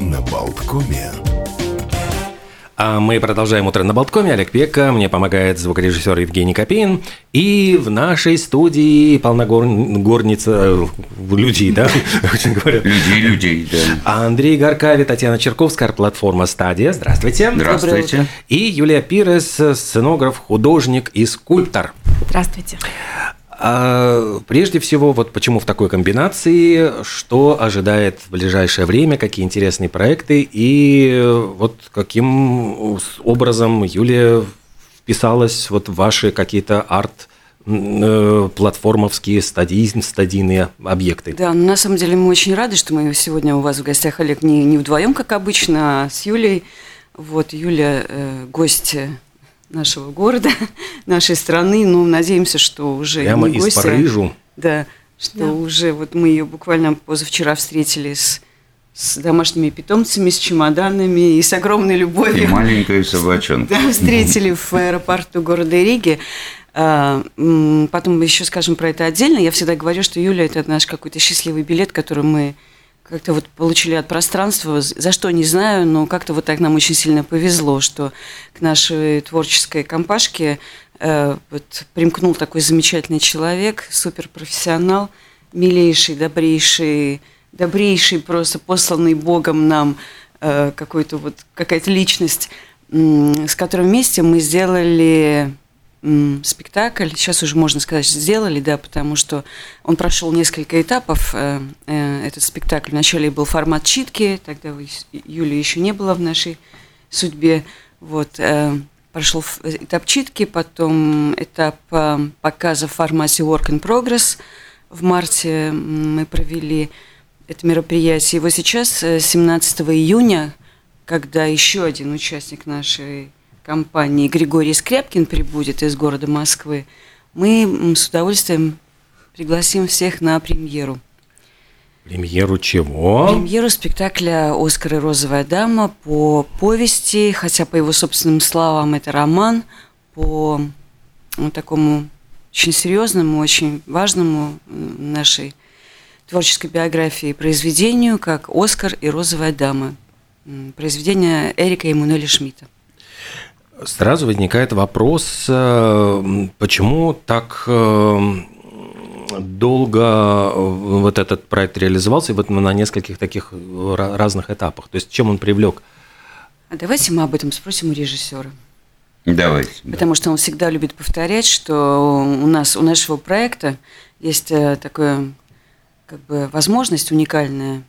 на Болткоме. А мы продолжаем «Утро на Болткоме». Олег Пека, мне помогает звукорежиссер Евгений Копейн. И в нашей студии полногорница э, людей, да? Очень говорят. Людей, людей, да. Андрей Гаркави, Татьяна Черковская, платформа «Стадия». Здравствуйте. Здравствуйте. И Юлия Пирес, сценограф, художник и скульптор. Здравствуйте. А прежде всего, вот почему в такой комбинации, что ожидает в ближайшее время, какие интересные проекты и вот каким образом Юлия вписалась вот в ваши какие-то арт э, платформовские стадий, стадийные объекты. Да, ну, на самом деле мы очень рады, что мы сегодня у вас в гостях, Олег, не, не вдвоем, как обычно, а с Юлей. Вот, Юля э, гость нашего города, нашей страны. Ну, надеемся, что уже Прямо не из Парижу. Да, что да. уже вот мы ее буквально позавчера встретили с с домашними питомцами, с чемоданами и с огромной любовью. И маленькую собачонку. Да, встретили в аэропорту города Риги. А, потом еще скажем про это отдельно. Я всегда говорю, что Юля – это наш какой-то счастливый билет, который мы как-то вот получили от пространства, за что не знаю, но как-то вот так нам очень сильно повезло, что к нашей творческой компашке э, вот примкнул такой замечательный человек, суперпрофессионал, милейший, добрейший, добрейший, просто посланный Богом нам э, какой-то вот какая-то личность, э, с которой вместе мы сделали спектакль, сейчас уже можно сказать, сделали, да, потому что он прошел несколько этапов, э, э, этот спектакль. Вначале был формат читки, тогда Юли еще не было в нашей судьбе. Вот, э, прошел этап читки, потом этап показа в формате Work in Progress. В марте мы провели это мероприятие. И вот сейчас, 17 июня, когда еще один участник нашей компании Григорий Скряпкин прибудет из города Москвы, мы с удовольствием пригласим всех на премьеру. Премьеру чего? Премьеру спектакля «Оскар и розовая дама» по повести, хотя по его собственным словам это роман, по ну, такому очень серьезному, очень важному нашей творческой биографии произведению, как «Оскар и розовая дама». Произведение Эрика Эммануэля Шмидта. Сразу возникает вопрос, э, почему так э, долго э, вот этот проект реализовался, и вот мы на нескольких таких разных этапах. То есть чем он привлек? А давайте мы об этом спросим у режиссера. Давайте. Потому да. что он всегда любит повторять, что у нас, у нашего проекта есть такая как бы возможность уникальная,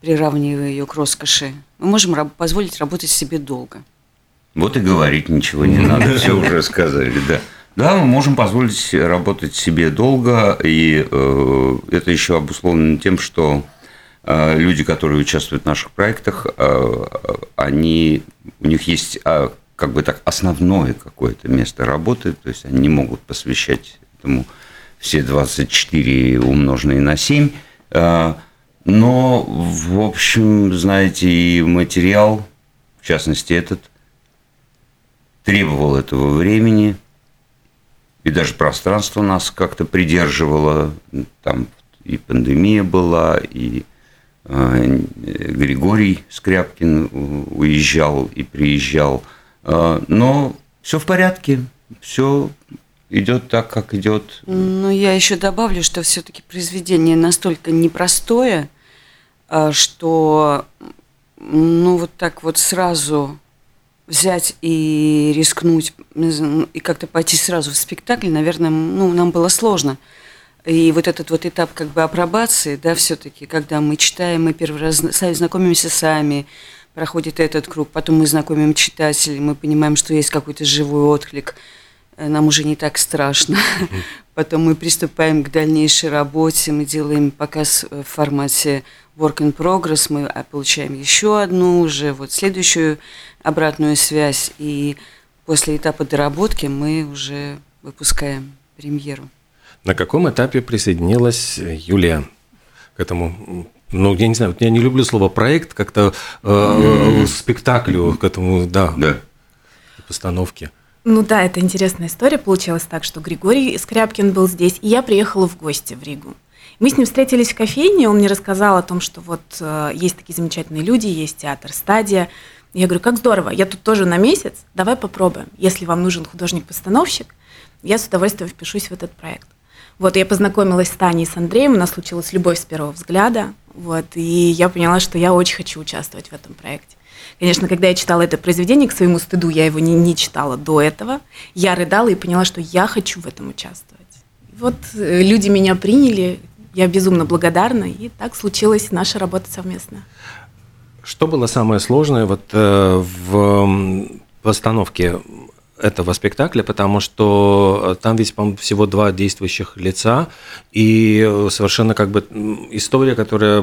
приравнивая ее к роскоши. Мы можем позволить работать себе долго. Вот и говорить ничего не надо, все уже сказали, да. Да, мы можем позволить работать себе долго, и э, это еще обусловлено тем, что э, люди, которые участвуют в наших проектах, э, они, у них есть э, как бы так основное какое-то место работы, то есть они не могут посвящать этому все 24 умноженные на 7, э, но, в общем, знаете, и материал, в частности этот, требовал этого времени, и даже пространство нас как-то придерживало. Там и пандемия была, и э, Григорий Скряпкин уезжал и приезжал. Э, но все в порядке, все идет так, как идет. Ну, я еще добавлю, что все-таки произведение настолько непростое, э, что ну вот так вот сразу взять и рискнуть, и как-то пойти сразу в спектакль, наверное, ну, нам было сложно. И вот этот вот этап как бы апробации, да, все-таки, когда мы читаем, мы первый раз знакомимся сами, проходит этот круг, потом мы знакомим читателей, мы понимаем, что есть какой-то живой отклик, нам уже не так страшно. Потом мы приступаем к дальнейшей работе, мы делаем показ в формате work in progress, мы а, получаем еще одну уже, вот следующую обратную связь, и после этапа доработки мы уже выпускаем премьеру. На каком этапе присоединилась Юлия к этому ну, я не знаю, я не люблю слово проект, как-то э, спектаклю, к этому, да, да. постановке. Ну да, это интересная история. Получилось так, что Григорий Скряпкин был здесь, и я приехала в гости в Ригу. Мы с ним встретились в кофейне, он мне рассказал о том, что вот э, есть такие замечательные люди, есть театр «Стадия». Я говорю, как здорово, я тут тоже на месяц, давай попробуем. Если вам нужен художник-постановщик, я с удовольствием впишусь в этот проект. Вот, я познакомилась с Таней и с Андреем, у нас случилась любовь с первого взгляда, вот, и я поняла, что я очень хочу участвовать в этом проекте. Конечно, когда я читала это произведение, к своему стыду, я его не, не читала до этого, я рыдала и поняла, что я хочу в этом участвовать. Вот э, люди меня приняли, я безумно благодарна, и так случилась наша работа совместно. Что было самое сложное вот э, в постановке этого спектакля, потому что там ведь, по всего два действующих лица, и совершенно как бы история, которая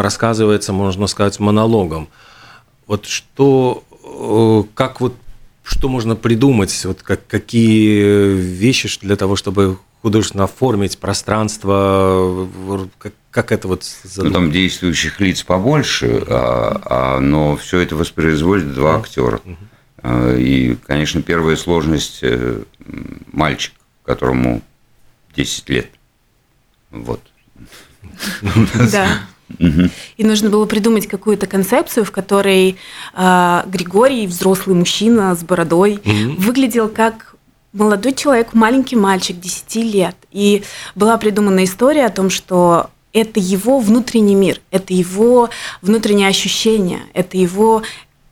рассказывается, можно сказать, монологом. Вот что, э, как вот, что можно придумать, вот как, какие вещи для того, чтобы художественно оформить пространство, как, как это вот Ну, там действующих лиц побольше, а, а, но все это воспроизводит два актера. А, и, конечно, первая сложность э, – мальчик, которому 10 лет. Вот. Да. И нужно было придумать какую-то концепцию, в которой э, Григорий, взрослый мужчина с бородой, выглядел как молодой человек, маленький мальчик, 10 лет. И была придумана история о том, что это его внутренний мир, это его внутреннее ощущение, это его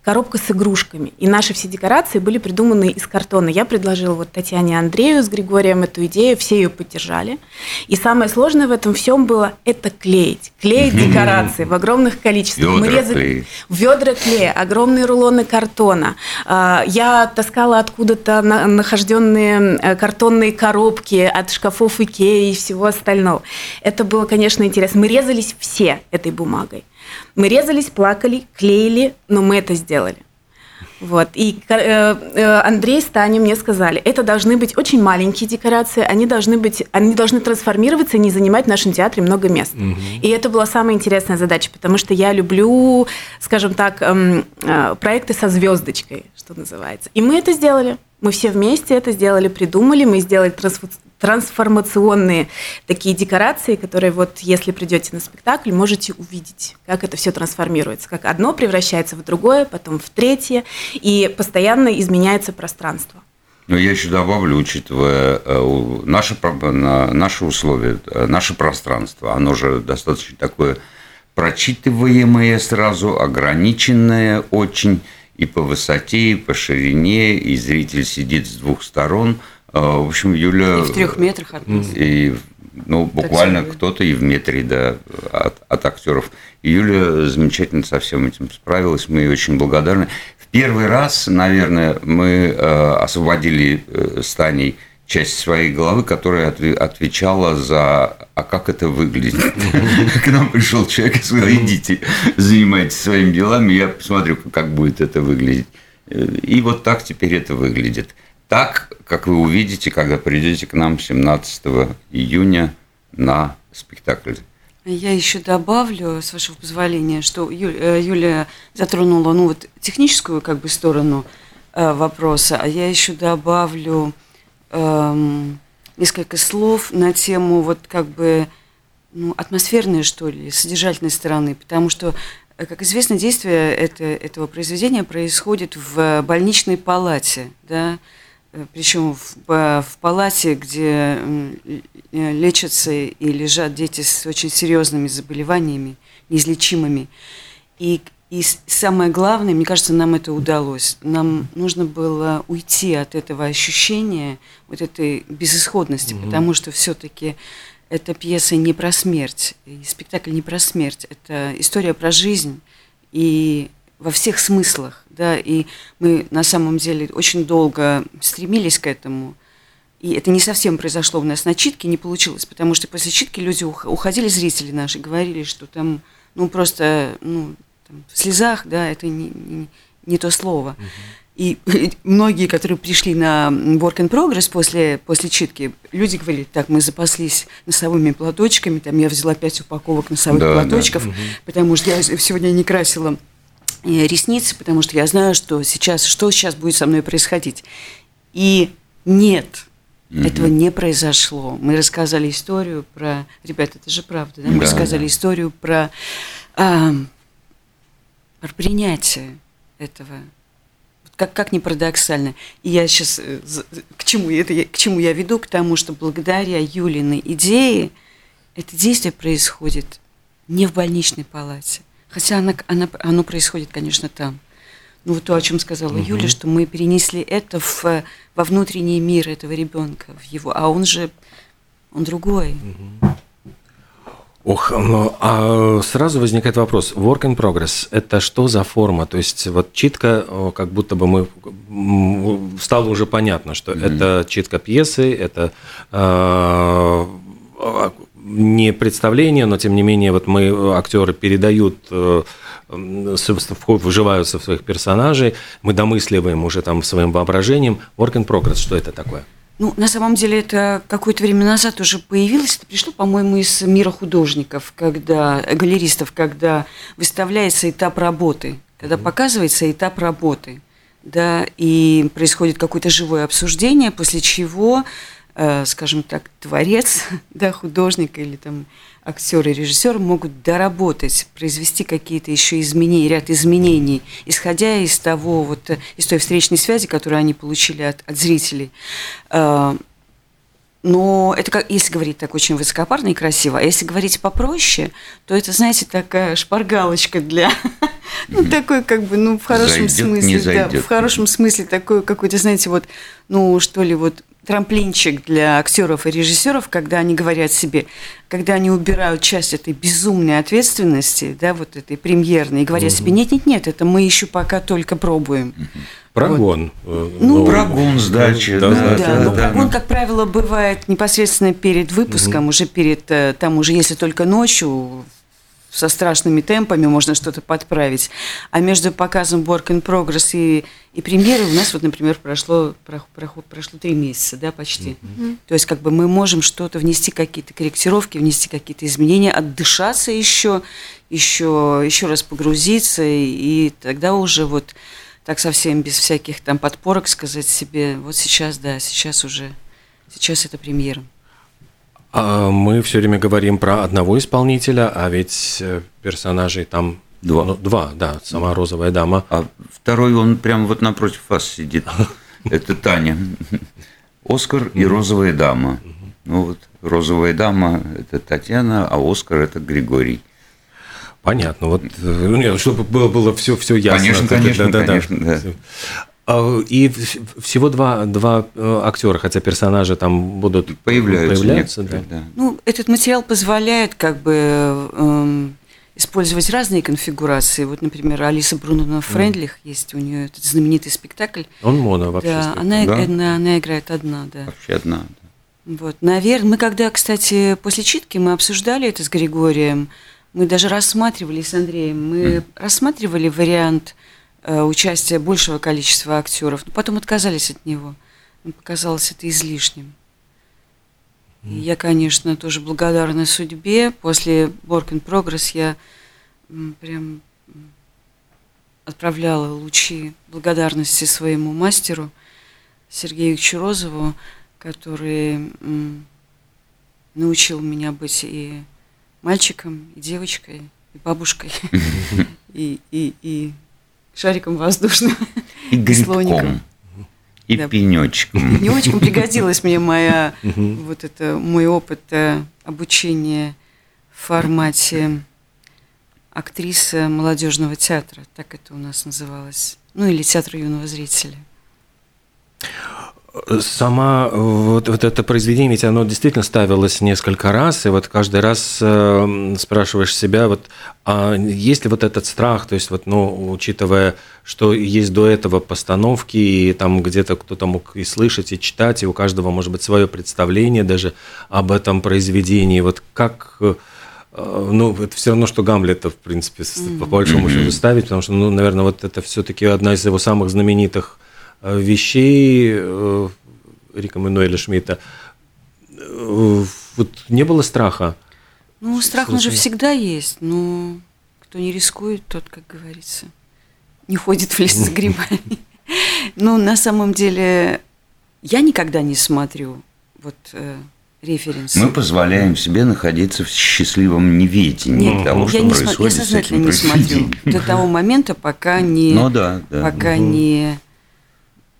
коробка с игрушками. И наши все декорации были придуманы из картона. Я предложила вот Татьяне Андрею с Григорием эту идею, все ее поддержали. И самое сложное в этом всем было это клеить. Клеить декорации в огромных количествах. Ведра Мы резали ведра клея, огромные рулоны картона. А, я таскала откуда-то нахожденные э, картонные коробки от шкафов Икеи и всего остального. Это было, конечно, интересно. Мы резались все этой бумагой. Мы резались, плакали, клеили, но мы это сделали. Вот. И э, э, Андрей с Таней мне сказали, это должны быть очень маленькие декорации, они должны быть, они должны трансформироваться и не занимать в нашем театре много мест. Угу. И это была самая интересная задача, потому что я люблю, скажем так, эм, э, проекты со звездочкой, что называется. И мы это сделали. Мы все вместе это сделали, придумали, мы сделали трансформационные такие декорации, которые вот, если придете на спектакль, можете увидеть, как это все трансформируется, как одно превращается в другое, потом в третье, и постоянно изменяется пространство. Но я еще добавлю, учитывая э, наши, наши условия, э, наше пространство, оно же достаточно такое прочитываемое сразу, ограниченное очень и по высоте, и по ширине, и зритель сидит с двух сторон – в общем, Юля... И в трех метрах от нас. И, ну, буквально кто-то и в метре, да, от, от актеров. И Юля замечательно со всем этим справилась, мы ей очень благодарны. В первый раз, наверное, мы э, освободили э, с Таней часть своей головы, которая отвечала за «а как это выглядит?». К нам пришел человек и сказал «идите, занимайтесь своими делами, я посмотрю, как будет это выглядеть». И вот так теперь это выглядит так, как вы увидите, когда придете к нам 17 июня на спектакль. Я еще добавлю, с вашего позволения, что э, Юлия затронула ну, вот, техническую как бы, сторону э, вопроса, а я еще добавлю эм, несколько слов на тему вот как бы ну, атмосферной, что ли, содержательной стороны, потому что э, как известно, действие это, этого произведения происходит в больничной палате, да, Э, причем в, в палате, где э, лечатся и лежат дети с очень серьезными заболеваниями, неизлечимыми. И, и самое главное, мне кажется, нам это удалось. Нам нужно было уйти от этого ощущения, вот этой безысходности, угу. потому что все-таки эта пьеса не про смерть, и спектакль не про смерть, это история про жизнь. И во всех смыслах, да, и мы на самом деле очень долго стремились к этому, и это не совсем произошло у нас на читке, не получилось, потому что после читки люди уходили, зрители наши, говорили, что там, ну, просто, ну, там, в слезах, да, это не, не, не то слово. И, и многие, которые пришли на Work in Progress после, после читки, люди говорили, так, мы запаслись носовыми платочками, там я взяла пять упаковок носовых да, платочков, да. потому что я сегодня не красила ресницы, потому что я знаю, что сейчас, что сейчас будет со мной происходить. И нет, Mm-hmm. Этого не произошло. Мы рассказали историю про... Ребята, это же правда, да? Мы да, рассказали да. историю про, а, про принятие этого. Как, как ни парадоксально. И я сейчас... э, к чему, это, к чему я веду? К тому, что благодаря Юлиной идее это действие происходит не в больничной палате. Хотя она, она, оно происходит, конечно, там. Ну, вот то, о чем сказала угу. Юля, что мы перенесли это в, во внутренний мир этого ребенка, в его, а он же, он другой. Угу. Ох, ну, а сразу возникает вопрос. Work in progress – это что за форма? То есть вот читка, как будто бы мы стало уже понятно, что mm-hmm. это читка пьесы, это э, не представление, но тем не менее вот мы актеры передают э, выживаются в своих персонажей, мы домысливаем уже там своим воображением. Work in progress, что это такое? Ну, на самом деле, это какое-то время назад уже появилось. Это пришло, по-моему, из мира художников, когда, галеристов, когда выставляется этап работы, когда показывается этап работы, да, и происходит какое-то живое обсуждение, после чего, скажем так, творец, да, художник или там актеры и режиссеры могут доработать, произвести какие-то еще изменения, ряд изменений, исходя из того, вот, э, из той встречной связи, которую они получили от, от зрителей. А, но это как, если говорить так очень высокопарно и красиво, а если говорить попроще, то это, знаете, такая шпаргалочка для, ну, такой, как бы, ну, в хорошем смысле, да, в хорошем смысле такой какой-то, знаете, вот, ну, что ли, вот трамплинчик для актеров и режиссеров, когда они говорят себе, когда они убирают часть этой безумной ответственности, да, вот этой премьерной, и говорят угу. себе, нет-нет-нет, это мы еще пока только пробуем. Прогон. Вот. Ну, ну, прогон сдачи. Да, да, да, да, но да, прогон, как правило, бывает непосредственно перед выпуском, угу. уже перед, э, там уже, если только ночью, со страшными темпами можно что-то подправить. А между показом Work in Progress и, и премьерой у нас, вот, например, прошло, про, про, прошло три месяца, да, почти. Mm-hmm. То есть, как бы мы можем что-то внести, какие-то корректировки, внести какие-то изменения, отдышаться еще, еще, еще раз погрузиться, и, и тогда уже вот так совсем без всяких там подпорок сказать себе, вот сейчас, да, сейчас уже, сейчас это премьера. А мы все время говорим про одного исполнителя, а ведь э, персонажей там два. Ну, два, да, сама розовая дама. А второй он прямо вот напротив вас сидит. Это Таня. Оскар и розовая дама. Ну вот розовая дама – это Татьяна, а Оскар – это Григорий. Понятно. Вот, э, нет, чтобы было, было все, все ясно. Конечно, конечно, да, конечно. Да. А, и всего два, два э, актера, хотя персонажи там будут появляются. появляться да. Да. Ну, этот материал позволяет как бы эм, использовать разные конфигурации. Вот, например, Алиса Бруновна Френдлих mm. есть у нее этот знаменитый спектакль. Он моно вообще. Да, она, да? Она, она играет одна, да. Вообще одна. Да. Вот, наверное, мы когда, кстати, после читки мы обсуждали это с Григорием, мы даже рассматривали с Андреем, мы mm. рассматривали вариант Э, участия большего количества актеров, но потом отказались от него. Мне показалось это излишним. И я, конечно, тоже благодарна судьбе. После Work in Progress я прям отправляла лучи благодарности своему мастеру Сергею Чурозову, который научил меня быть и мальчиком, и девочкой, и бабушкой, и, и, и шариком воздушным. И грибком. И да. пенечком. Пенечком пригодилась мне моя, вот это, мой опыт э, обучения в формате актрисы молодежного театра, так это у нас называлось, ну или театра юного зрителя. Сама вот, вот это произведение, ведь оно действительно ставилось несколько раз, и вот каждый раз э, спрашиваешь себя, вот, а есть ли вот этот страх, то есть вот, ну, учитывая, что есть до этого постановки, и там где-то кто-то мог и слышать, и читать, и у каждого может быть свое представление даже об этом произведении, вот как э, ну, это все равно, что Гамлета, в принципе, mm-hmm. по большому счету ставить, потому что, ну, наверное, вот это все-таки одна из его самых знаменитых вещей э, Рика Мануэля Шмидта. Э, вот не было страха? Ну, страх, он же всегда есть. Но кто не рискует, тот, как говорится, не ходит в лес с грибами. Ну, на самом деле, я никогда не смотрю вот э, референс. Мы позволяем себе находиться в счастливом неведении Нет, того, я, что не смо- я происходит сознательно не смотрю до того момента, пока не, Ну да, да. пока не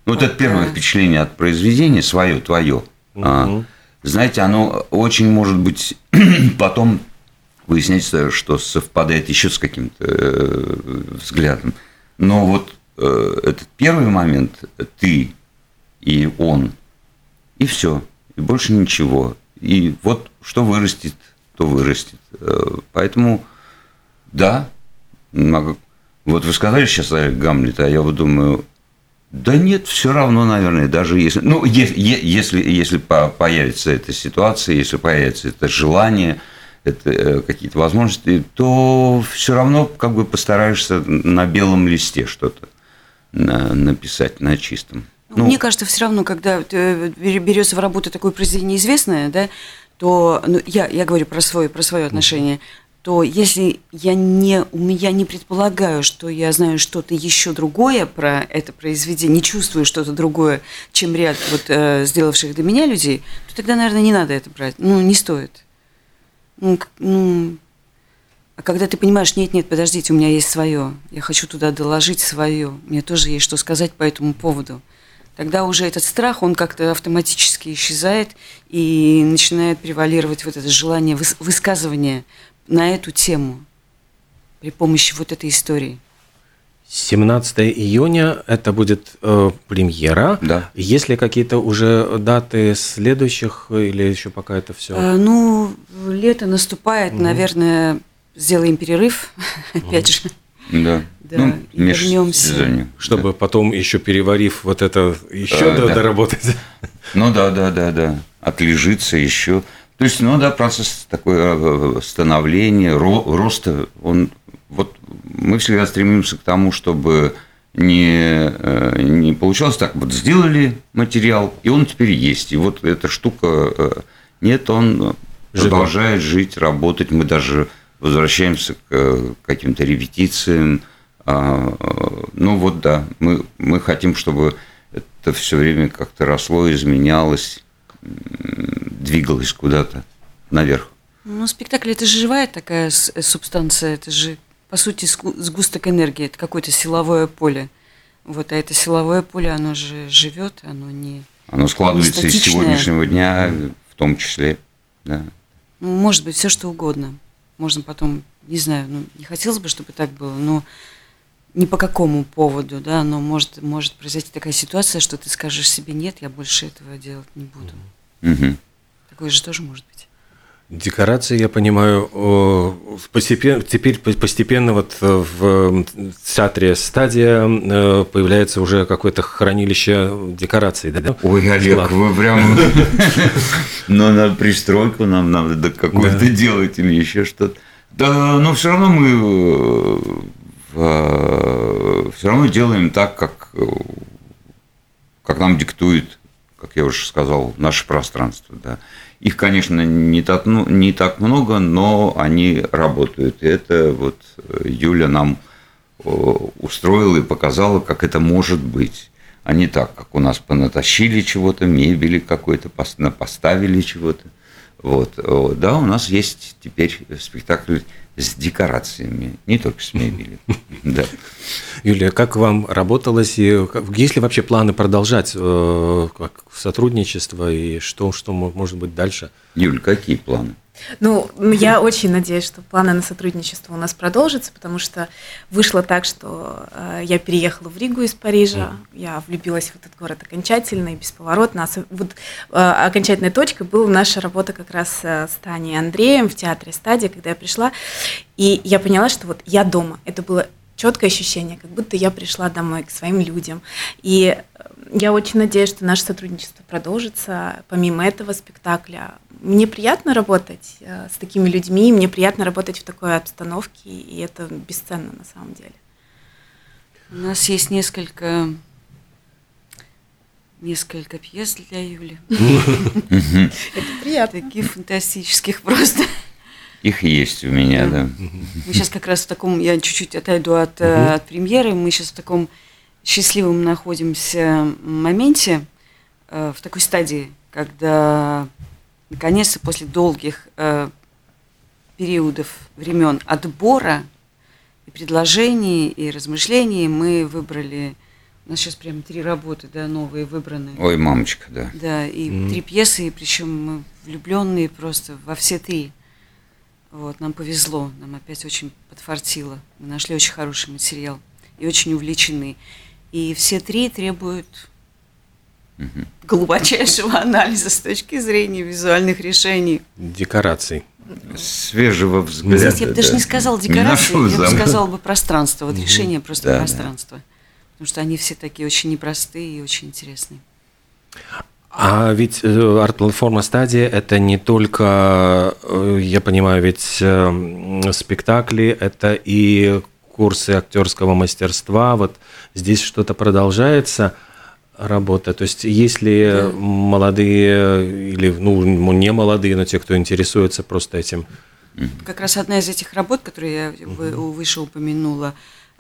Вот это первое впечатление от произведения, свое, твое. А, знаете, оно очень может быть потом выясняется, что совпадает еще с каким-то э, взглядом. Но вот э, этот первый момент, ты и он, и все, и больше ничего. И вот что вырастет, то вырастет. Э, Поэтому, да, могу- вот вы сказали сейчас о Гамлета, а я вот думаю, да нет, все равно, наверное, даже если, ну, если, если по- появится эта ситуация, если появится это желание, это э, какие-то возможности, то все равно как бы постараешься на белом листе что-то на- написать на чистом. Ну, Мне кажется, все равно, когда бер- берется в работу такое произведение известное, да, то ну, я, я говорю про свое, про свое отношение, то если я не, у меня не предполагаю, что я знаю что-то еще другое про это произведение, не чувствую что-то другое, чем ряд вот, э, сделавших до меня людей, то тогда, наверное, не надо это брать. Ну, не стоит. Ну, ну, а когда ты понимаешь, нет, нет, подождите, у меня есть свое, я хочу туда доложить свое, мне тоже есть что сказать по этому поводу. Тогда уже этот страх, он как-то автоматически исчезает и начинает превалировать вот это желание выс- высказывания на эту тему при помощи вот этой истории. 17 июня это будет э, премьера. Да. Есть ли какие-то уже даты следующих или еще пока это все? А, ну, лето наступает, наверное, сделаем перерыв, опять же. да. Да, ну, и вернемся. межсезонье. Чтобы потом еще переварив вот это еще Э, до- да. доработать. Ну да, да, да, да. Отлежиться еще. То есть, ну да, процесс такое э, становления, ро- роста, он вот мы всегда стремимся к тому, чтобы не, э, не получалось так, вот сделали материал, и он теперь есть. И вот эта штука, э, нет, он Живет. продолжает жить, работать. Мы даже возвращаемся к каким-то репетициям. А, Ну вот да, мы, мы хотим, чтобы это все время как-то росло, изменялось, м, двигалось куда-то наверх. Ну, спектакль это же живая такая субстанция, это же, по сути, сгу- сгусток энергии, это какое-то силовое поле. Вот, а это силовое поле, оно же живет, оно не... Оно складывается из сегодняшнего дня, в том числе. Да. ну, может быть, все что угодно. Можно потом, не знаю, ну, не хотелось бы, чтобы так было, но ни по какому поводу, да, но может, может произойти такая ситуация, что ты скажешь себе, нет, я больше этого делать не буду. Мгм. Такое же тоже может быть. Декорации, я понимаю, постепенно, теперь по- постепенно вот э, в театре «Стадия» э, появляется уже какое-то хранилище декораций, да? Ой, Олег, Ладно. вы прям... Ну, на пристройку нам надо какую-то делать или еще что-то. Да, но все равно мы все равно делаем так, как, э, как нам диктует, как я уже сказал, наше пространство. Да. Их, конечно, не так, ну, не так много, но они работают. И это вот э, Юля нам э, устроила и показала, как это может быть. А не так, как у нас понатащили чего-то, мебели какой-то, пос- поставили чего-то. Вот. Да, у нас есть теперь спектакль с декорациями, не только с мебелью. Да. Юлия, как вам работалось и есть ли вообще планы продолжать э, как сотрудничество и что, что мо- может быть дальше? Юль, какие планы? Ну, я очень надеюсь, что планы на сотрудничество у нас продолжатся, потому что вышло так, что э, я переехала в Ригу из Парижа, я влюбилась в этот город окончательно и бесповоротно. Вот э, окончательной точкой была наша работа как раз э, с Таней и Андреем в театре «Стадия», когда я пришла, и я поняла, что вот я дома. Это было четкое ощущение, как будто я пришла домой к своим людям. И э, я очень надеюсь, что наше сотрудничество продолжится. Помимо этого спектакля, мне приятно работать э, с такими людьми, мне приятно работать в такой обстановке, и это бесценно на самом деле. У нас есть несколько несколько пьес для Юли. Это приятно. Таких фантастических просто. Их есть у меня, да. Мы сейчас как раз в таком, я чуть-чуть отойду от, э, от премьеры, мы сейчас в таком счастливом находимся моменте, э, в такой стадии, когда наконец-то после долгих э, периодов времен отбора и предложений, и размышлений мы выбрали у нас сейчас прям три работы, да, новые выбраны. Ой, мамочка, да. Да, и mm. три пьесы, причем мы влюбленные просто во все три. Вот, нам повезло, нам опять очень подфартило. Мы нашли очень хороший материал и очень увлечены. И все три требуют угу. глубочайшего анализа с точки зрения визуальных решений. Декораций. Свежего взгляда. Кстати, я бы даже не сказал декорации, я бы сказал бы пространство. Вот решение просто да, пространства. Да потому что они все такие очень непростые и очень интересные. А ведь э, арт-платформа «Стадия» – это не только, э, я понимаю, ведь э, спектакли, это и курсы актерского мастерства. Вот здесь что-то продолжается работа. То есть если да. молодые или ну, не молодые, но те, кто интересуется просто этим. Как раз одна из этих работ, которые я выше упомянула,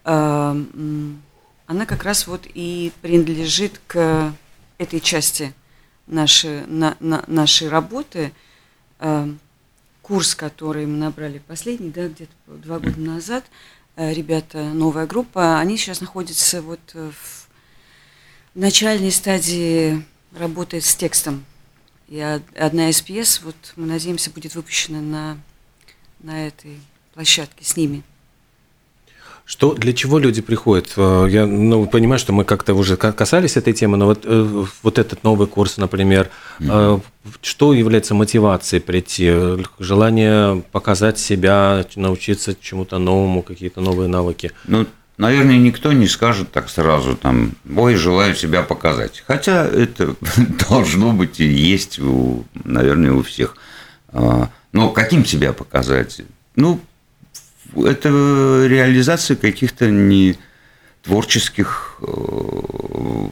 она как раз вот и принадлежит к этой части нашей, на, на, нашей работы. Э, курс, который мы набрали последний, да, где-то два года назад, э, ребята, новая группа, они сейчас находятся вот в начальной стадии работы с текстом. И одна из пьес, вот мы надеемся, будет выпущена на, на этой площадке с ними. Что, для чего люди приходят? Э, я ну, понимаю, что мы как-то уже касались этой темы, но вот, э, вот этот новый курс, например, mm-hmm. что является мотивацией прийти? Желание показать себя, научиться чему-то новому, какие-то новые навыки? Ну, наверное, никто не скажет так сразу, там, ой, желаю себя показать. Хотя это должно быть и есть, у, наверное, у всех. А, но каким себя показать? Ну, это реализация каких-то не творческих э,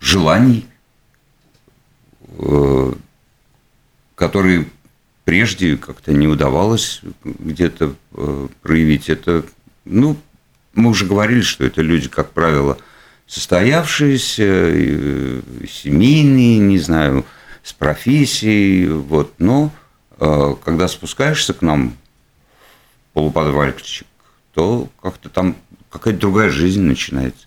желаний, э, которые прежде как-то не удавалось где-то э, проявить. Это, ну, мы уже говорили, что это люди, как правило, состоявшиеся, семейные, не знаю, с профессией, вот, но когда спускаешься к нам полуподвальчик, то как-то там какая-то другая жизнь начинается.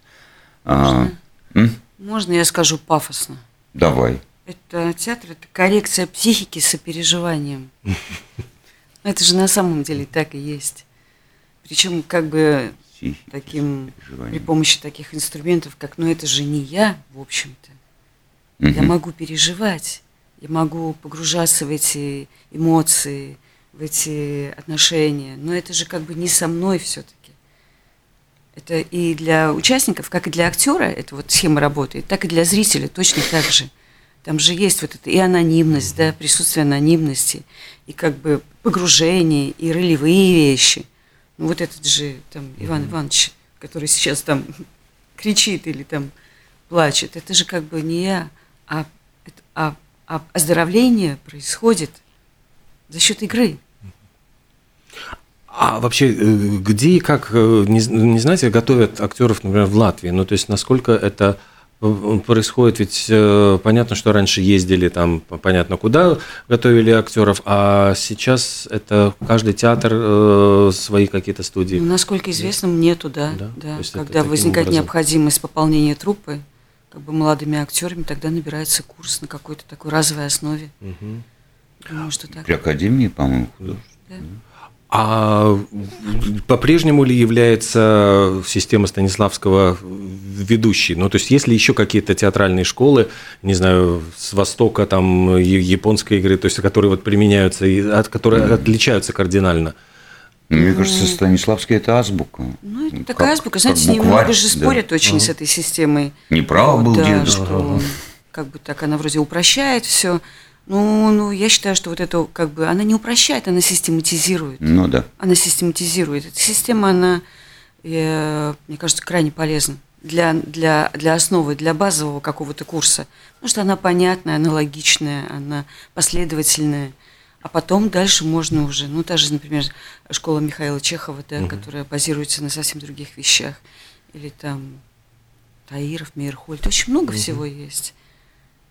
А, Можно? А, Можно я скажу пафосно? Давай. Это театр, это коррекция психики с сопереживанием. Это же на самом деле так и есть. Причем как бы таким при помощи таких инструментов, как ну это же не я, в общем-то. Я могу переживать, я могу погружаться в эти эмоции, в эти отношения, но это же как бы не со мной все-таки. Это и для участников, как и для актера, эта вот схема работает, так и для зрителя точно так же. Там же есть вот это и анонимность, да, присутствие анонимности, и как бы погружение, и ролевые вещи. Ну вот этот же там Иван Иванович, который сейчас там кричит или там плачет, это же как бы не я, а, а, а оздоровление происходит за счет игры. А вообще, э, где и как, э, не, не знаете, готовят актеров, например, в Латвии? Ну, то есть, насколько это происходит? Ведь понятно, что раньше ездили там, понятно, куда готовили актеров, а сейчас это каждый театр э, свои какие-то студии. Ну, насколько известно, нету, да. да? да. Когда возникает образом. необходимость пополнения труппы, как бы молодыми актерами, тогда набирается курс на какой-то такой разовой основе. Угу. Думаю, что так. При академии, по-моему, да. А по-прежнему ли является система Станиславского ведущей? Ну, то есть, есть ли еще какие-то театральные школы, не знаю, с Востока, там, японской игры, то есть, которые вот применяются, и от, которые mm. отличаются кардинально? Мне ну, кажется, Станиславский – это азбука. Ну, это такая как, азбука. Знаете, букварь, немного же спорят да. очень uh-huh. с этой системой. Неправ вот, был да, дедушка. Что, как бы так, она вроде упрощает все. Ну, ну, я считаю, что вот это как бы она не упрощает, она систематизирует. Ну да. Она систематизирует. Эта система, она, я, мне кажется, крайне полезна для, для, для основы, для базового какого-то курса. Потому что она понятная, она логичная, она последовательная. А потом дальше можно уже, ну, та же, например, школа Михаила Чехова, да, угу. которая базируется на совсем других вещах. Или там Таиров, Мейерхольд. Очень много угу. всего есть.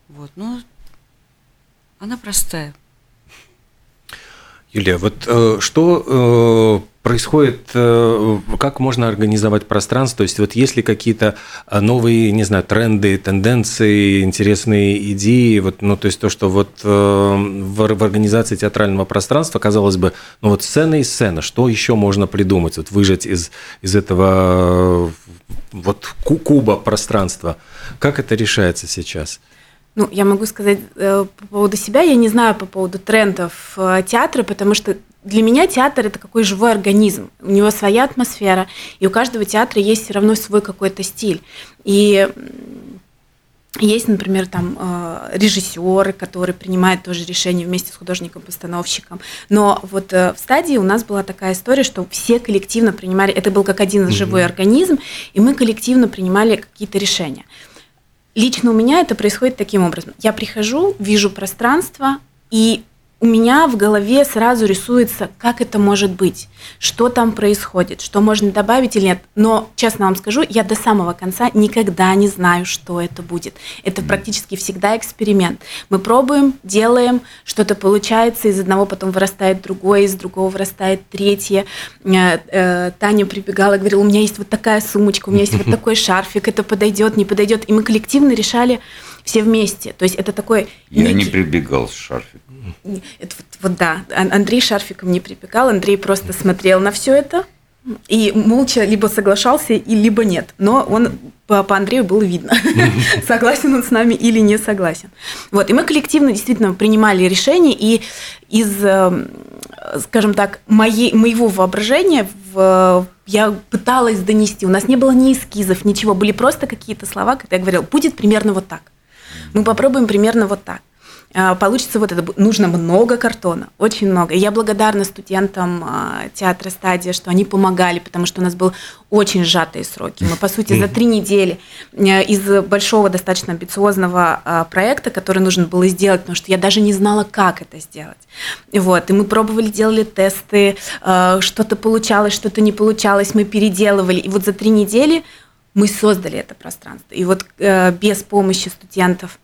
Вот, ну, Она простая. Юлия, вот э, что э, происходит, э, как можно организовать пространство? То есть вот есть ли какие-то э, новые, не знаю, тренды, тенденции, интересные идеи? Вот, ну, то есть то, что вот э, в, в организации театрального пространства, казалось бы, ну вот сцена и сцена, что еще можно придумать, вот выжать из, из этого вот куба пространства? Как это решается сейчас? Ну, я могу сказать э, по поводу себя, я не знаю по поводу трендов э, театра, потому что для меня театр это какой живой организм. У него своя атмосфера, и у каждого театра есть все равно свой какой-то стиль. И есть, например, там э, режиссеры, которые принимают тоже решения вместе с художником-постановщиком. Но вот э, в стадии у нас была такая история, что все коллективно принимали, это был как один живой организм, и мы коллективно принимали какие-то решения. Лично у меня это происходит таким образом. Я прихожу, вижу пространство, и у меня в голове сразу рисуется, как это может быть, что там происходит, что можно добавить или нет. Но, честно вам скажу, я до самого конца никогда не знаю, что это будет. Это практически всегда эксперимент. Мы пробуем, делаем, что-то получается, из одного потом вырастает другое, из другого вырастает третье. Э, э, Таня прибегала и говорила, у меня есть вот такая сумочка, у меня есть вот такой шарфик, это подойдет, не подойдет. И мы коллективно решали все вместе. То есть это такой... Я некий... не прибегал с шарфиком. Это вот, вот да, Андрей шарфиком не припекал, Андрей просто смотрел на все это и молча либо соглашался, и либо нет. Но он по, по Андрею было видно, согласен он с нами или не согласен. Вот, и мы коллективно действительно принимали решения, и из, эм, скажем так, моей, моего воображения в, я пыталась донести. У нас не было ни эскизов, ничего, были просто какие-то слова, когда я говорила, будет примерно вот так. Мы попробуем примерно вот так. А, получится вот это. Нужно много картона, очень много. И я благодарна студентам а, театра «Стадия», что они помогали, потому что у нас были очень сжатые сроки. Мы, по сути, за три недели э, из большого, достаточно амбициозного а, проекта, который нужно было сделать, потому что я даже не знала, как это сделать. Вот. И мы пробовали, делали тесты, что-то получалось, что-то не получалось, мы переделывали. И вот за три недели мы создали это пространство. И вот э, без помощи студентов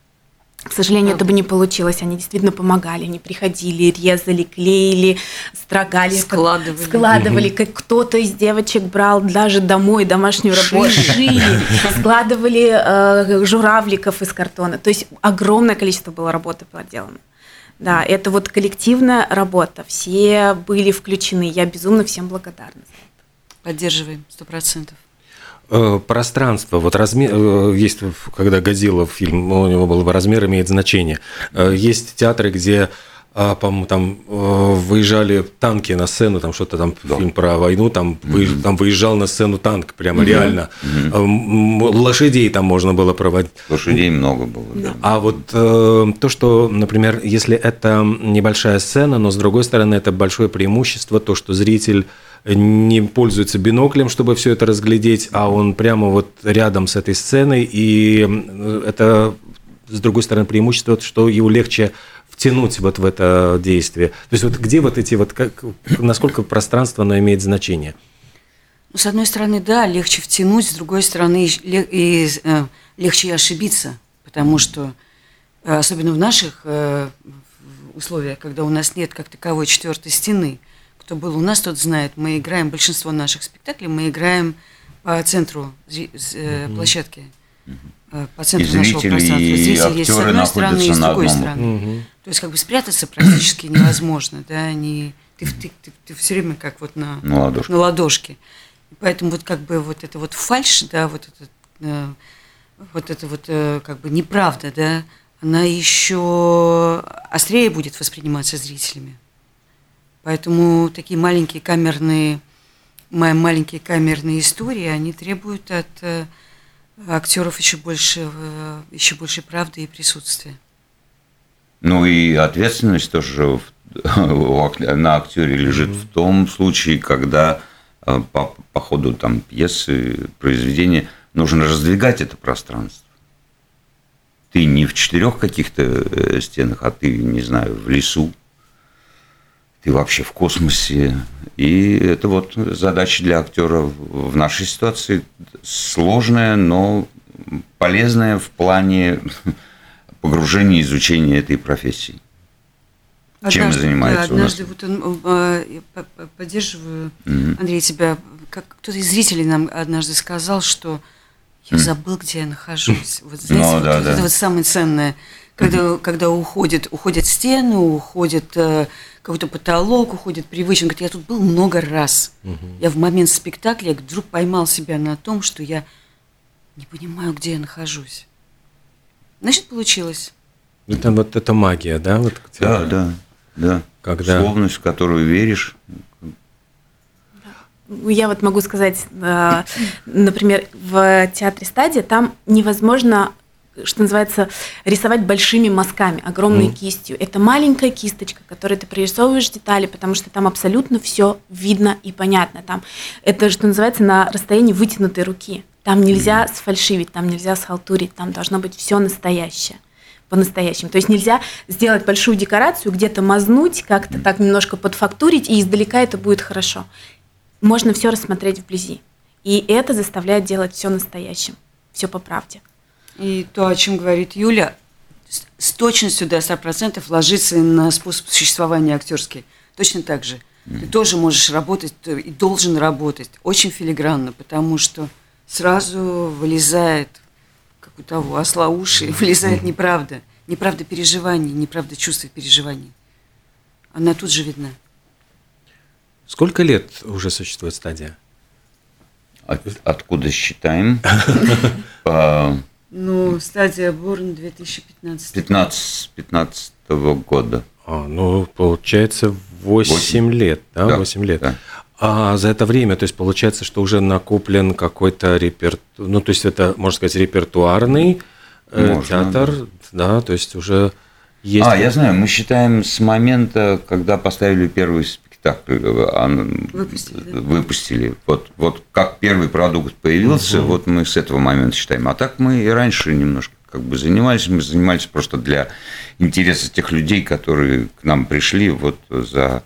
к сожалению, это бы не получилось. Они действительно помогали. Они приходили, резали, клеили, строгали, складывали. Складывали. Как кто-то из девочек брал даже домой домашнюю работу. Шили. Складывали э, журавликов из картона. То есть огромное количество было работы проделано. Да, это вот коллективная работа. Все были включены. Я безумно всем благодарна. Поддерживаем, сто процентов. Э, пространство, вот размер, э, есть, когда Годзилла фильм, у него был размер имеет значение. Э, есть театры, где а, по-моему, там выезжали танки на сцену, там что-то там да. фильм про войну, там, mm-hmm. там выезжал на сцену танк, прямо mm-hmm. реально. Mm-hmm. Лошадей там можно было проводить. Лошадей много было. Да. А вот э, то, что, например, если это небольшая сцена, но с другой стороны это большое преимущество, то, что зритель не пользуется биноклем, чтобы все это разглядеть, а он прямо вот рядом с этой сценой, и это, с другой стороны, преимущество, что его легче втянуть вот в это действие. То есть вот где вот эти вот, как, насколько пространство оно имеет значение? Ну, с одной стороны, да, легче втянуть, с другой стороны, и, э, легче и ошибиться, потому что, э, особенно в наших э, условиях, когда у нас нет как таковой четвертой стены – кто был у нас, тот знает, мы играем большинство наших спектаклей, мы играем по центру э, площадки, э, по центру и нашего пространства. Зрители есть с одной стороны и с другой стороны. Угу. То есть как бы спрятаться практически невозможно, да, не, ты, ты, ты, ты все время как вот на, на, ладошке. на ладошке. Поэтому вот как бы вот это вот фальш, да, вот это, э, вот это вот э, как бы неправда, да, она еще острее будет восприниматься зрителями. Поэтому такие маленькие камерные, маленькие камерные истории, они требуют от э, актеров еще больше, еще больше правды и присутствия. Ну и ответственность тоже на актере лежит mm-hmm. в том случае, когда э, по, по ходу там пьесы, произведения нужно раздвигать это пространство. Ты не в четырех каких-то э, стенах, а ты, не знаю, в лесу, ты вообще в космосе. И это вот задача для актера в нашей ситуации сложная, но полезная в плане погружения и изучения этой профессии. чем однажды, занимается да, у нас. однажды вот он, э, я по- по- поддерживаю, Андрей, тебя, как кто-то из зрителей нам однажды сказал, что я забыл, где я нахожусь. Вот знаете, Ну, вот да, это да. вот самое ценное, когда, когда уходит, уходят стены, уходит э, какой-то потолок, уходит привычка. Он говорит, я тут был много раз. Я в момент спектакля вдруг поймал себя на том, что я не понимаю, где я нахожусь. Значит, получилось. Это вот эта магия, да? Вот, где- Да, да, да. Когда- Условность, в которую веришь. Я вот могу сказать, э, например, в театре «Стадия» там невозможно, что называется, рисовать большими мазками, огромной Мгм. кистью. Это маленькая кисточка, которой ты прорисовываешь детали, потому что там абсолютно все видно и понятно. Там это, что называется, на расстоянии вытянутой руки. Там нельзя сфальшивить, там нельзя схалтурить, там должно быть все настоящее по-настоящему. То есть нельзя сделать большую декорацию, где-то мазнуть, как-то так немножко подфактурить, и издалека это будет хорошо. Можно все рассмотреть вблизи. И это заставляет делать все настоящим, все по правде. И то, о чем говорит Юля, с- точностью до 100% ложится на способ существования актерский. Точно так же. Ты тоже можешь работать э, и должен работать очень филигранно, потому что сразу вылезает, как у того осла уши, вылезает неправда. Неправда переживаний, неправда чувств и переживаний. Она тут же видна. Сколько лет уже существует стадия? От- откуда считаем? По Ну, стадия Борн 2015. 15, 15 года. А, ну, получается, 8, Восемь. лет, да, Да, 8 лет. да. А за это время, то есть получается, что уже накоплен какой-то репертуар, ну, то есть это, можно сказать, репертуарный э, Можно, театр, да. то есть уже есть... А, я знаю, мы считаем с момента, когда поставили первый спектакль, э, а, Выпустили, выпустили. Вот, вот как первый продукт появился, вот мы с этого момента считаем. А так мы и раньше немножко как бы занимались, мы занимались просто для интереса тех людей, которые к нам пришли вот за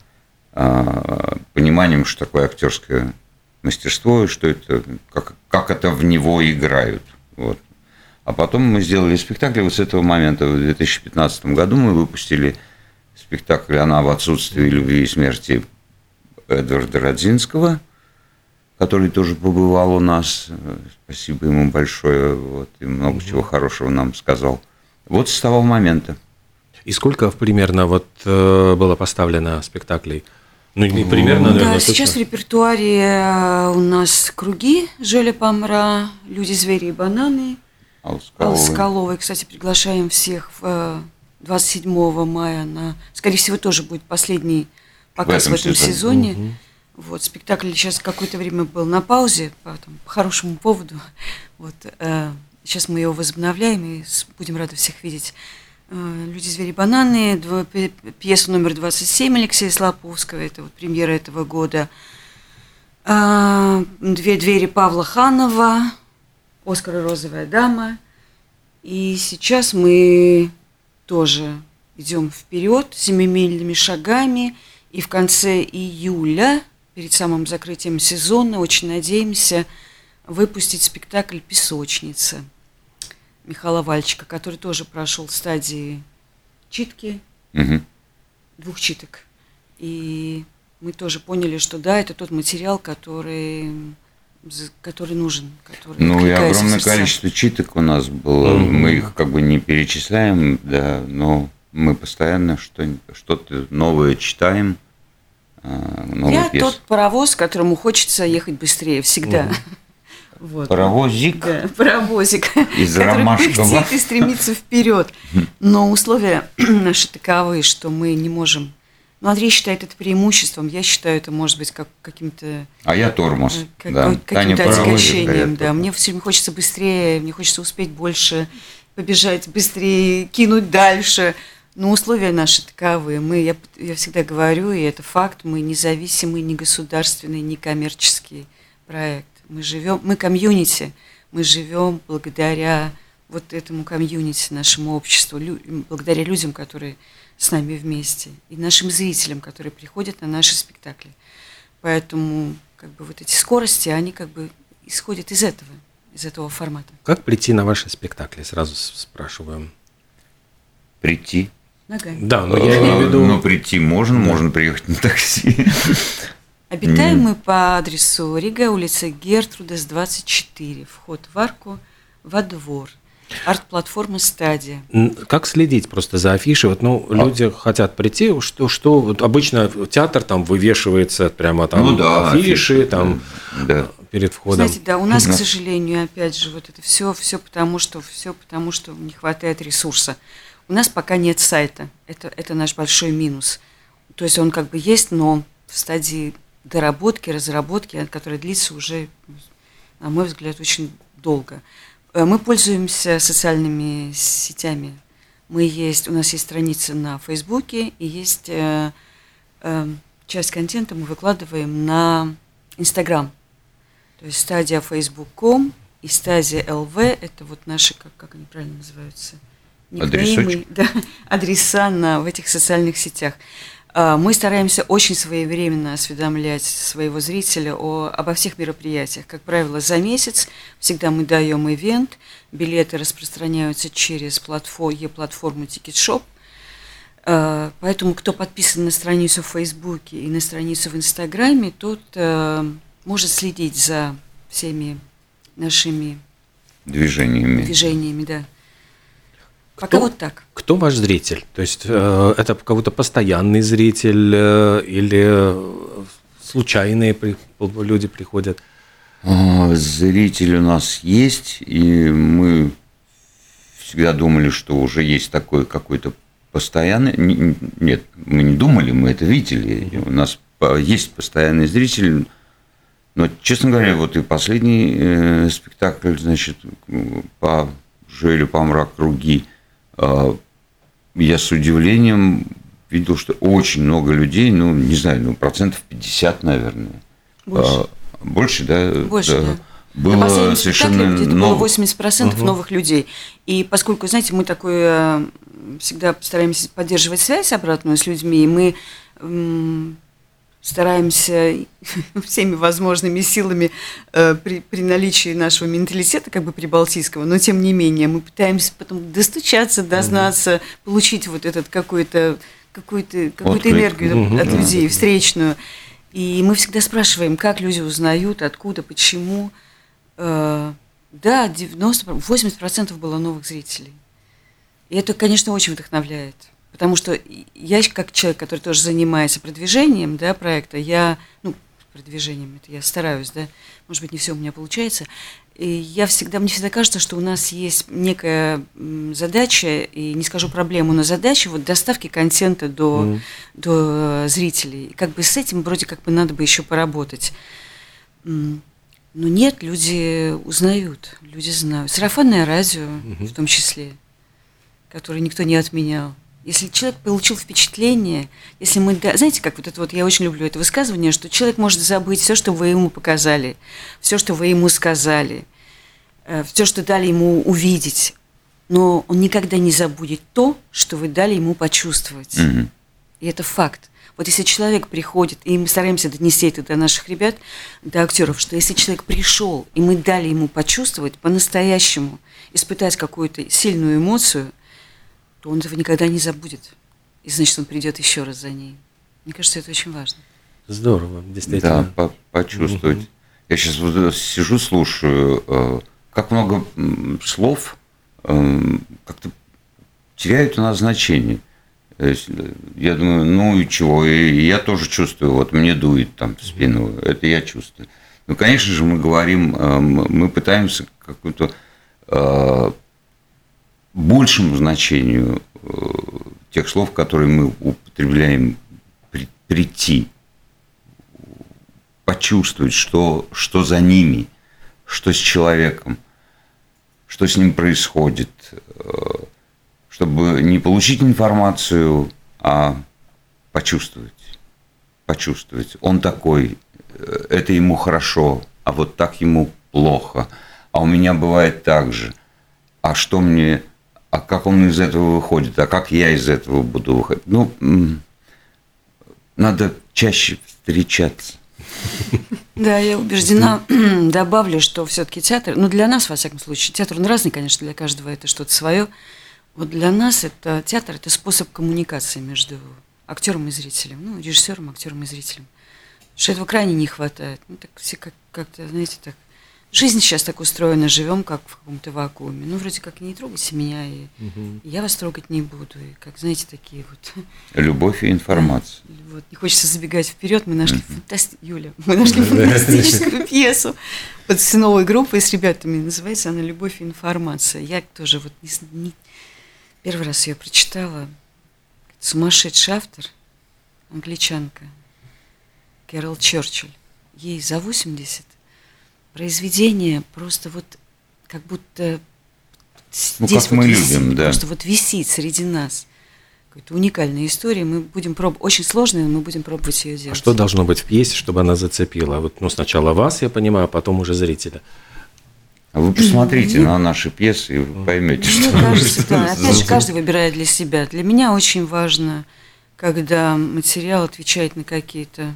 а, пониманием, что такое актерское мастерство, и что это, как, как это в него играют. Вот. А потом мы сделали спектакль вот с этого момента. В 2015 году мы выпустили спектакль «Она в отсутствии любви и смерти» Эдварда Родзинского, который тоже побывал у нас. Спасибо ему большое. Вот, и много чего хорошего нам сказал. Вот с того момента. И сколько примерно вот э, было поставлено спектаклей? Ну, не примерно, наверное, Да, сейчас в точно. репертуаре э, у нас круги Жоля Памра, Люди, звери и бананы. Соколова. И, кстати, приглашаем всех в, э, 27 мая на, скорее всего, тоже будет последний показ в этом этом, сезоне. сезоне. Вот, спектакль сейчас какое-то время был на паузе по, там, по хорошему поводу. Вот, э, сейчас мы его возобновляем и будем рады всех видеть. Э, «Люди, звери, бананы», дво- пьеса номер 27 Алексея Слоповского, это вот премьера этого года. А, «Две двери» Павла Ханова, «Оскар и розовая дама». И сейчас мы тоже идем вперед семимильными шагами. И в конце июля, перед самым закрытием сезона, очень надеемся выпустить спектакль «Песочница» Михаила Вальчика, который тоже прошел стадии читки, Мгм. двух читок. И мы тоже поняли, что да, это тот материал, который, который нужен. Который Ну и огромное количество читок у нас было. Мгм. Мы их как бы не перечисляем, да, но мы постоянно что- что-то новое читаем. а, новые Я пьесы. тот паровоз, которому хочется ехать быстрее всегда. Вот. Паровозик. Да, паровозик, Из который Ромашкова. и стремится вперед. Но условия наши таковы, что мы не можем... Ну, Андрей считает это преимуществом, я считаю это, может быть, как каким-то А я тормоз. э, как- да. Каким-то отягощением. Да. тормоз. Мне все время хочется быстрее, мне хочется успеть больше, побежать быстрее, кинуть дальше. Но условия наши таковы. Мы, я, я всегда говорю, и это факт, мы независимый, не государственный, не коммерческий проект. Мы живем, мы комьюнити, мы живем благодаря вот этому комьюнити, нашему обществу, лю- благодаря людям, которые с нами вместе, и нашим зрителям, которые приходят на наши спектакли. Поэтому как бы вот эти скорости, они как бы исходят из этого, из этого формата. Как прийти на ваши спектакли, сразу спрашиваю. Прийти. Ногами. Да, но я имею в виду... Но прийти можно, можно приехать на такси. Обитаем мы по адресу Рига, улица Гертрудес, 24. Вход в арку, во двор. Арт-платформа «Стадия». Как следить просто за афишей? Вот, ну, люди хотят прийти, что, что вот обычно театр там вывешивается прямо там Ну да, афиши, афиши, там Да. перед входом. Знаете, да, у нас, к Ну. сожалению, опять же, вот это все, все потому что, все потому что не хватает ресурса. У нас пока нет сайта. Это, это наш большой минус. То есть он как бы есть, но в стадии доработки, разработки, которая длится уже, на мой взгляд, очень долго. Э, Мы пользуемся социальными сетями. Мы есть, у нас есть страница на Фейсбуке и есть э, э, часть контента мы выкладываем на Инстаграм. То есть стадия facebook.com и стадия LV – это вот наши, как, как они правильно называются? Никнеймы? Да, адреса на, в этих социальных сетях. А, Мы стараемся очень своевременно осведомлять своего зрителя о, обо всех мероприятиях. Как правило, за месяц всегда мы даем ивент, билеты распространяются через платформу, e-платформу Ticketshop. А, Поэтому, кто подписан на страницу в Фейсбуке и на страницу в Инстаграме, тот э, может следить за всеми нашими Движениями. движениями, да. Пока вот так. Кто ваш зритель? То есть э, это какой-то постоянный зритель э, или э, случайные при- люди приходят? А, Зритель у нас есть, и мы всегда думали, что уже есть такой какой-то постоянный. Нет, мы не думали, мы это видели. У нас по- есть постоянный зритель. Но, честно говоря, вот и последний э, спектакль, значит, по Жюэлю Помрак Круги, а, я с удивлением видел, что очень много людей, ну, не знаю, ну, процентов 50, наверное. Больше. А, больше, да? Больше, да. На Было последнем совершенно где-то было новых. 80% новых людей. И поскольку, знаете, мы такое э, всегда стараемся поддерживать связь обратную с людьми, и мы стараемся всеми возможными силами э, при, при наличии нашего менталитета, как бы прибалтийского, но тем не менее мы пытаемся потом достучаться, дознаться, получить вот этот какой-то какую-то какую энергию Мгм. от людей встречную. И мы всегда спрашиваем, как люди узнают, откуда, почему. Э, Да, 90, 80% было новых зрителей. И это, конечно, очень вдохновляет. Потому что я, как человек, который тоже занимается продвижением да, проекта, я, ну, продвижением, это я стараюсь, да, может быть, не все у меня получается, и я всегда, мне всегда кажется, что у нас есть некая задача, и не скажу проблему, но задача вот доставки контента до, Мгм. до э, зрителей. И как бы с этим вроде как бы надо бы еще поработать. Но нет, люди узнают, люди знают. Сарафанное радио в том числе, которое никто не отменял. Если человек получил впечатление, если мы... Знаете, как вот это вот, я очень люблю это высказывание, что человек может забыть все, что вы ему показали, все, что вы ему сказали, все, что дали ему увидеть, но он никогда не забудет то, что вы дали ему почувствовать. Мгм. И это факт. Вот если человек приходит, и мы стараемся донести это до наших ребят, до актеров, что если человек пришел, и мы дали ему почувствовать по-настоящему, испытать какую-то сильную эмоцию, то он этого никогда не забудет. И значит, он придет еще раз за ней. Мне кажется, это очень важно. Здорово, действительно. Да, по- почувствовать. Я сейчас вот э, сижу, слушаю, э, как много слов э, как-то теряют у нас значение. Э, Я думаю, ну и чего, и я тоже чувствую, вот мне дует там в спину, это я чувствую. Ну, конечно же, мы говорим, мы пытаемся какую-то большему значению э, тех слов, которые мы употребляем, при- прийти, почувствовать, что, что за ними, что с человеком, что с ним происходит, э, чтобы не получить информацию, а почувствовать. Почувствовать. Он такой, э, это ему хорошо, а вот так ему плохо. А у меня бывает так же. А что мне, а как он из этого выходит, а как я из этого буду выходить? Ну, надо чаще встречаться. Да, я убеждена, добавлю, что все-таки театр, ну для нас, во всяком случае, театр, он разный, конечно, для каждого это что-то свое, Вот для нас это театр – это способ коммуникации между актером и зрителем, ну, режиссером, актером и зрителем. Что этого крайне не хватает. Ну, так все как- как-то, знаете, так Жизнь сейчас так устроена, живем как в каком-то вакууме. Ну, вроде как не трогайте меня, и Мгм. я вас трогать не буду. И как, знаете, такие вот. Любовь и информация. вот не хочется забегать вперед. Мы нашли фантасти... Юля, мы нашли фантастическую пьесу под с новой группой с ребятами. Называется она «Любовь и информация». Я тоже вот не, не- первый раз ее прочитала. Сумасшедший автор, англичанка, Кэрол Черчилль. Ей за 80. Произведение просто вот как будто Ну, здесь как вот мы висит, любим, да. Просто вот висит среди нас. Какая-то уникальная история. Мы будем пробовать, очень сложная, но мы будем пробовать ее А делать. что должно быть в пьесе, чтобы она зацепила? Вот, ну, сначала вас, я понимаю, а потом уже зрителя. А вы посмотрите на наши пьесы, и вы поймете, Мне что кажется, да. Опять же, каждый выбирает для себя. Для меня очень важно, когда материал отвечает на какие-то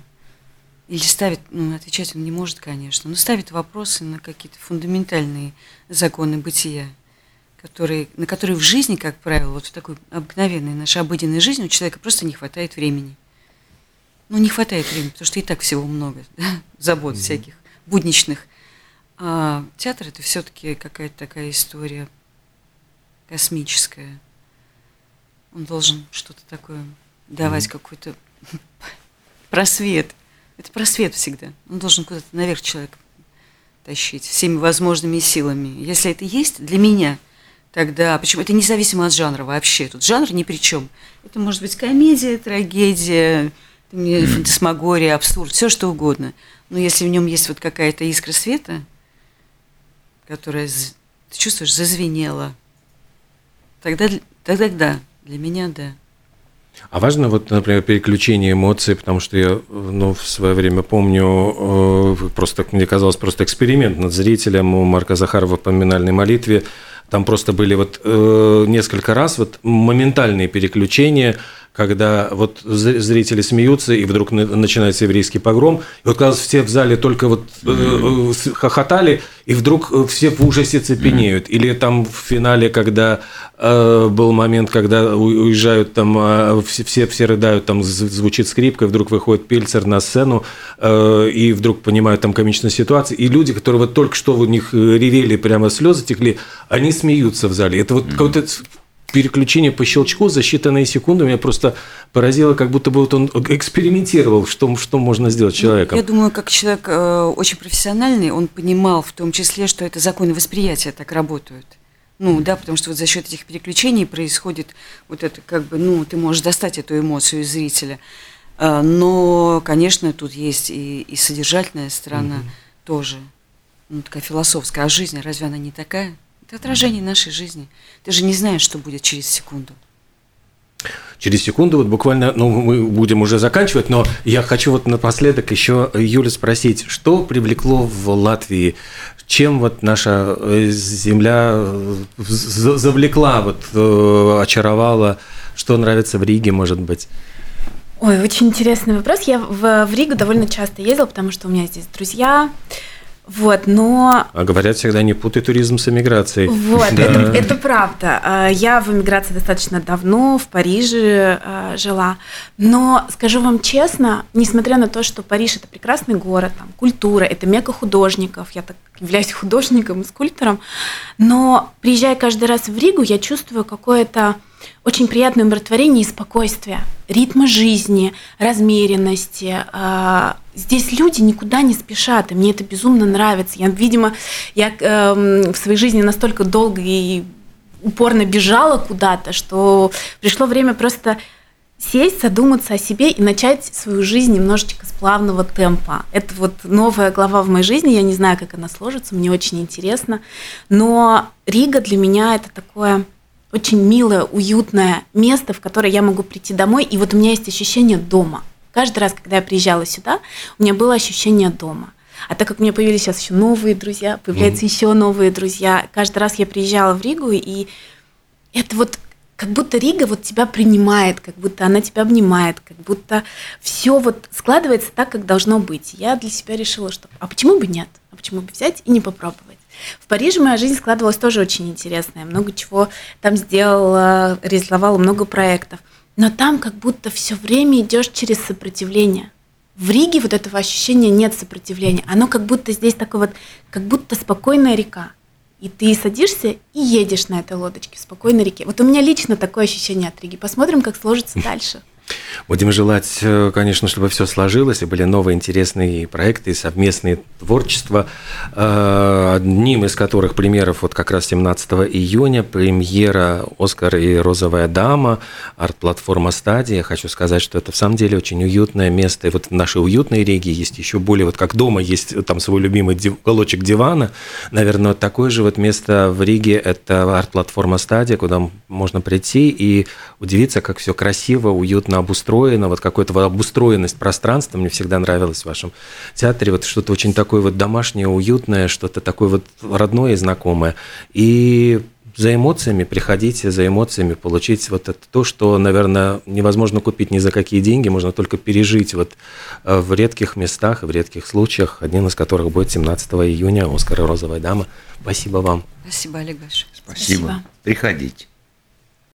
или ставит, ну, отвечать он не может, конечно, но ставит вопросы на какие-то фундаментальные законы бытия, которые, на которые в жизни, как правило, вот в такой обыкновенной нашей обыденной жизни у человека просто не хватает времени. Ну, не хватает времени, потому что и так всего много, да, забот всяких, будничных. А театр это все-таки какая-то такая история космическая. Он должен что-то такое давать, какой-то просвет. Это просвет всегда. Он должен куда-то наверх человека тащить всеми возможными силами. Если это есть для меня, тогда почему это независимо от жанра вообще. Тут жанр ни при чем. Это может быть комедия, трагедия, фантасмагория, абсурд, все что угодно. Но если в нем есть вот какая-то искра света, которая, ты чувствуешь, зазвенела, тогда, тогда да, для меня да. А важно, вот, например, переключение эмоций, потому что я ну, в свое время помню, э, просто, мне казалось, просто эксперимент над зрителем у Марка Захарова в поминальной молитве. Там просто были вот э, несколько раз вот моментальные переключения, когда вот зр- зрители смеются, и вдруг на- начинается еврейский погром, и вот, казалось, все в зале только вот с- хохотали, и вдруг э, все в ужасе цепенеют. Или там в финале, когда э, был момент, когда уезжают там, э, все, все, все рыдают, там звучит скрипка, и вдруг выходит Пельцер на сцену, э, и вдруг понимают там комичную ситуацию, и люди, которые вот только что у них ревели, прямо слезы текли, они смеются в зале. Это вот какое-то переключение по щелчку за считанные секунды меня просто поразило, как будто бы вот он экспериментировал, что, что можно сделать с человеком. Я думаю, как человек э, очень профессиональный, он понимал в том числе, что это законы восприятия так работают. Ну да, потому что вот за счет этих переключений происходит вот это как бы, ну, ты можешь достать эту эмоцию из зрителя. А, Но, конечно, тут есть и, и содержательная сторона тоже, ну, такая философская. А жизнь, разве она не такая? Это отражение нашей жизни. Ты же не знаешь, что будет через секунду. Через секунду, вот буквально, ну, мы будем уже заканчивать, но я хочу вот напоследок еще Юля спросить, что привлекло в Латвии, чем вот наша э, земля э, за- завлекла, вот э, очаровала, что нравится в Риге, может быть? Ой, очень интересный вопрос. Я в, в Ригу довольно часто ездила, потому что у меня здесь друзья. Вот, но А говорят всегда, не путай туризм с эмиграцией. Вот, Да. это, это правда. А, Я в эмиграции достаточно давно, в Париже а, жила. Но скажу вам честно, несмотря на то, что Париж это прекрасный город, там, культура, это мека художников, я так являюсь художником и скульптором, но приезжая каждый раз в Ригу, я чувствую какое-то очень приятное умиротворение и спокойствие, ритма жизни, размеренности. А, Здесь люди никуда не спешат, и мне это безумно нравится. Я, видимо, я эм, в своей жизни настолько долго и упорно бежала куда-то, что пришло время просто сесть, задуматься о себе и начать свою жизнь немножечко с плавного темпа. Это вот новая глава в моей жизни, я не знаю, как она сложится, мне очень интересно. Но Рига для меня это такое очень милое, уютное место, в которое я могу прийти домой, и вот у меня есть ощущение дома. Каждый раз, когда я приезжала сюда, у меня было ощущение дома. А так как у меня появились сейчас еще новые друзья, появляются еще новые друзья, каждый раз я приезжала в Ригу, и это вот как будто Рига вот тебя принимает, как будто она тебя обнимает, как будто все вот складывается так, как должно быть. Я для себя решила, что а почему бы нет? А почему бы взять и не попробовать? В Париже моя жизнь складывалась тоже очень интересная. Много чего там сделала, реализовала много проектов. Но там как будто все время идешь через сопротивление. В Риге вот этого ощущения нет сопротивления. Оно как будто здесь такое вот, как будто спокойная река. И ты садишься и едешь на этой лодочке в спокойной реке. Вот у меня лично такое ощущение от Риги. Посмотрим, как сложится дальше. Будем желать, э, конечно, чтобы все сложилось, и были новые интересные проекты, совместные творчества, э, одним из которых примеров вот как раз 17 июня премьера «Оскар и розовая дама», арт-платформа «Стадия». Хочу сказать, что это в самом деле очень уютное место, и вот в нашей уютной Риге есть еще более, вот как дома есть там свой любимый уголочек дивана, наверное, вот такое же вот место в Риге – это арт-платформа «Стадия», куда можно прийти и удивиться, как все красиво, уютно обустроено, вот какая-то обустроенность пространства мне всегда нравилось в вашем театре, вот что-то очень такое вот домашнее, уютное, что-то такое вот родное и знакомое. И за эмоциями приходите, за эмоциями получить вот это то, что, наверное, невозможно купить ни за какие деньги, можно только пережить вот э, в редких местах и в редких случаях, один из которых будет 17 июня «Оскар и розовая дама». Спасибо вам. Спасибо, Олег Спасибо. Спасибо. Приходите.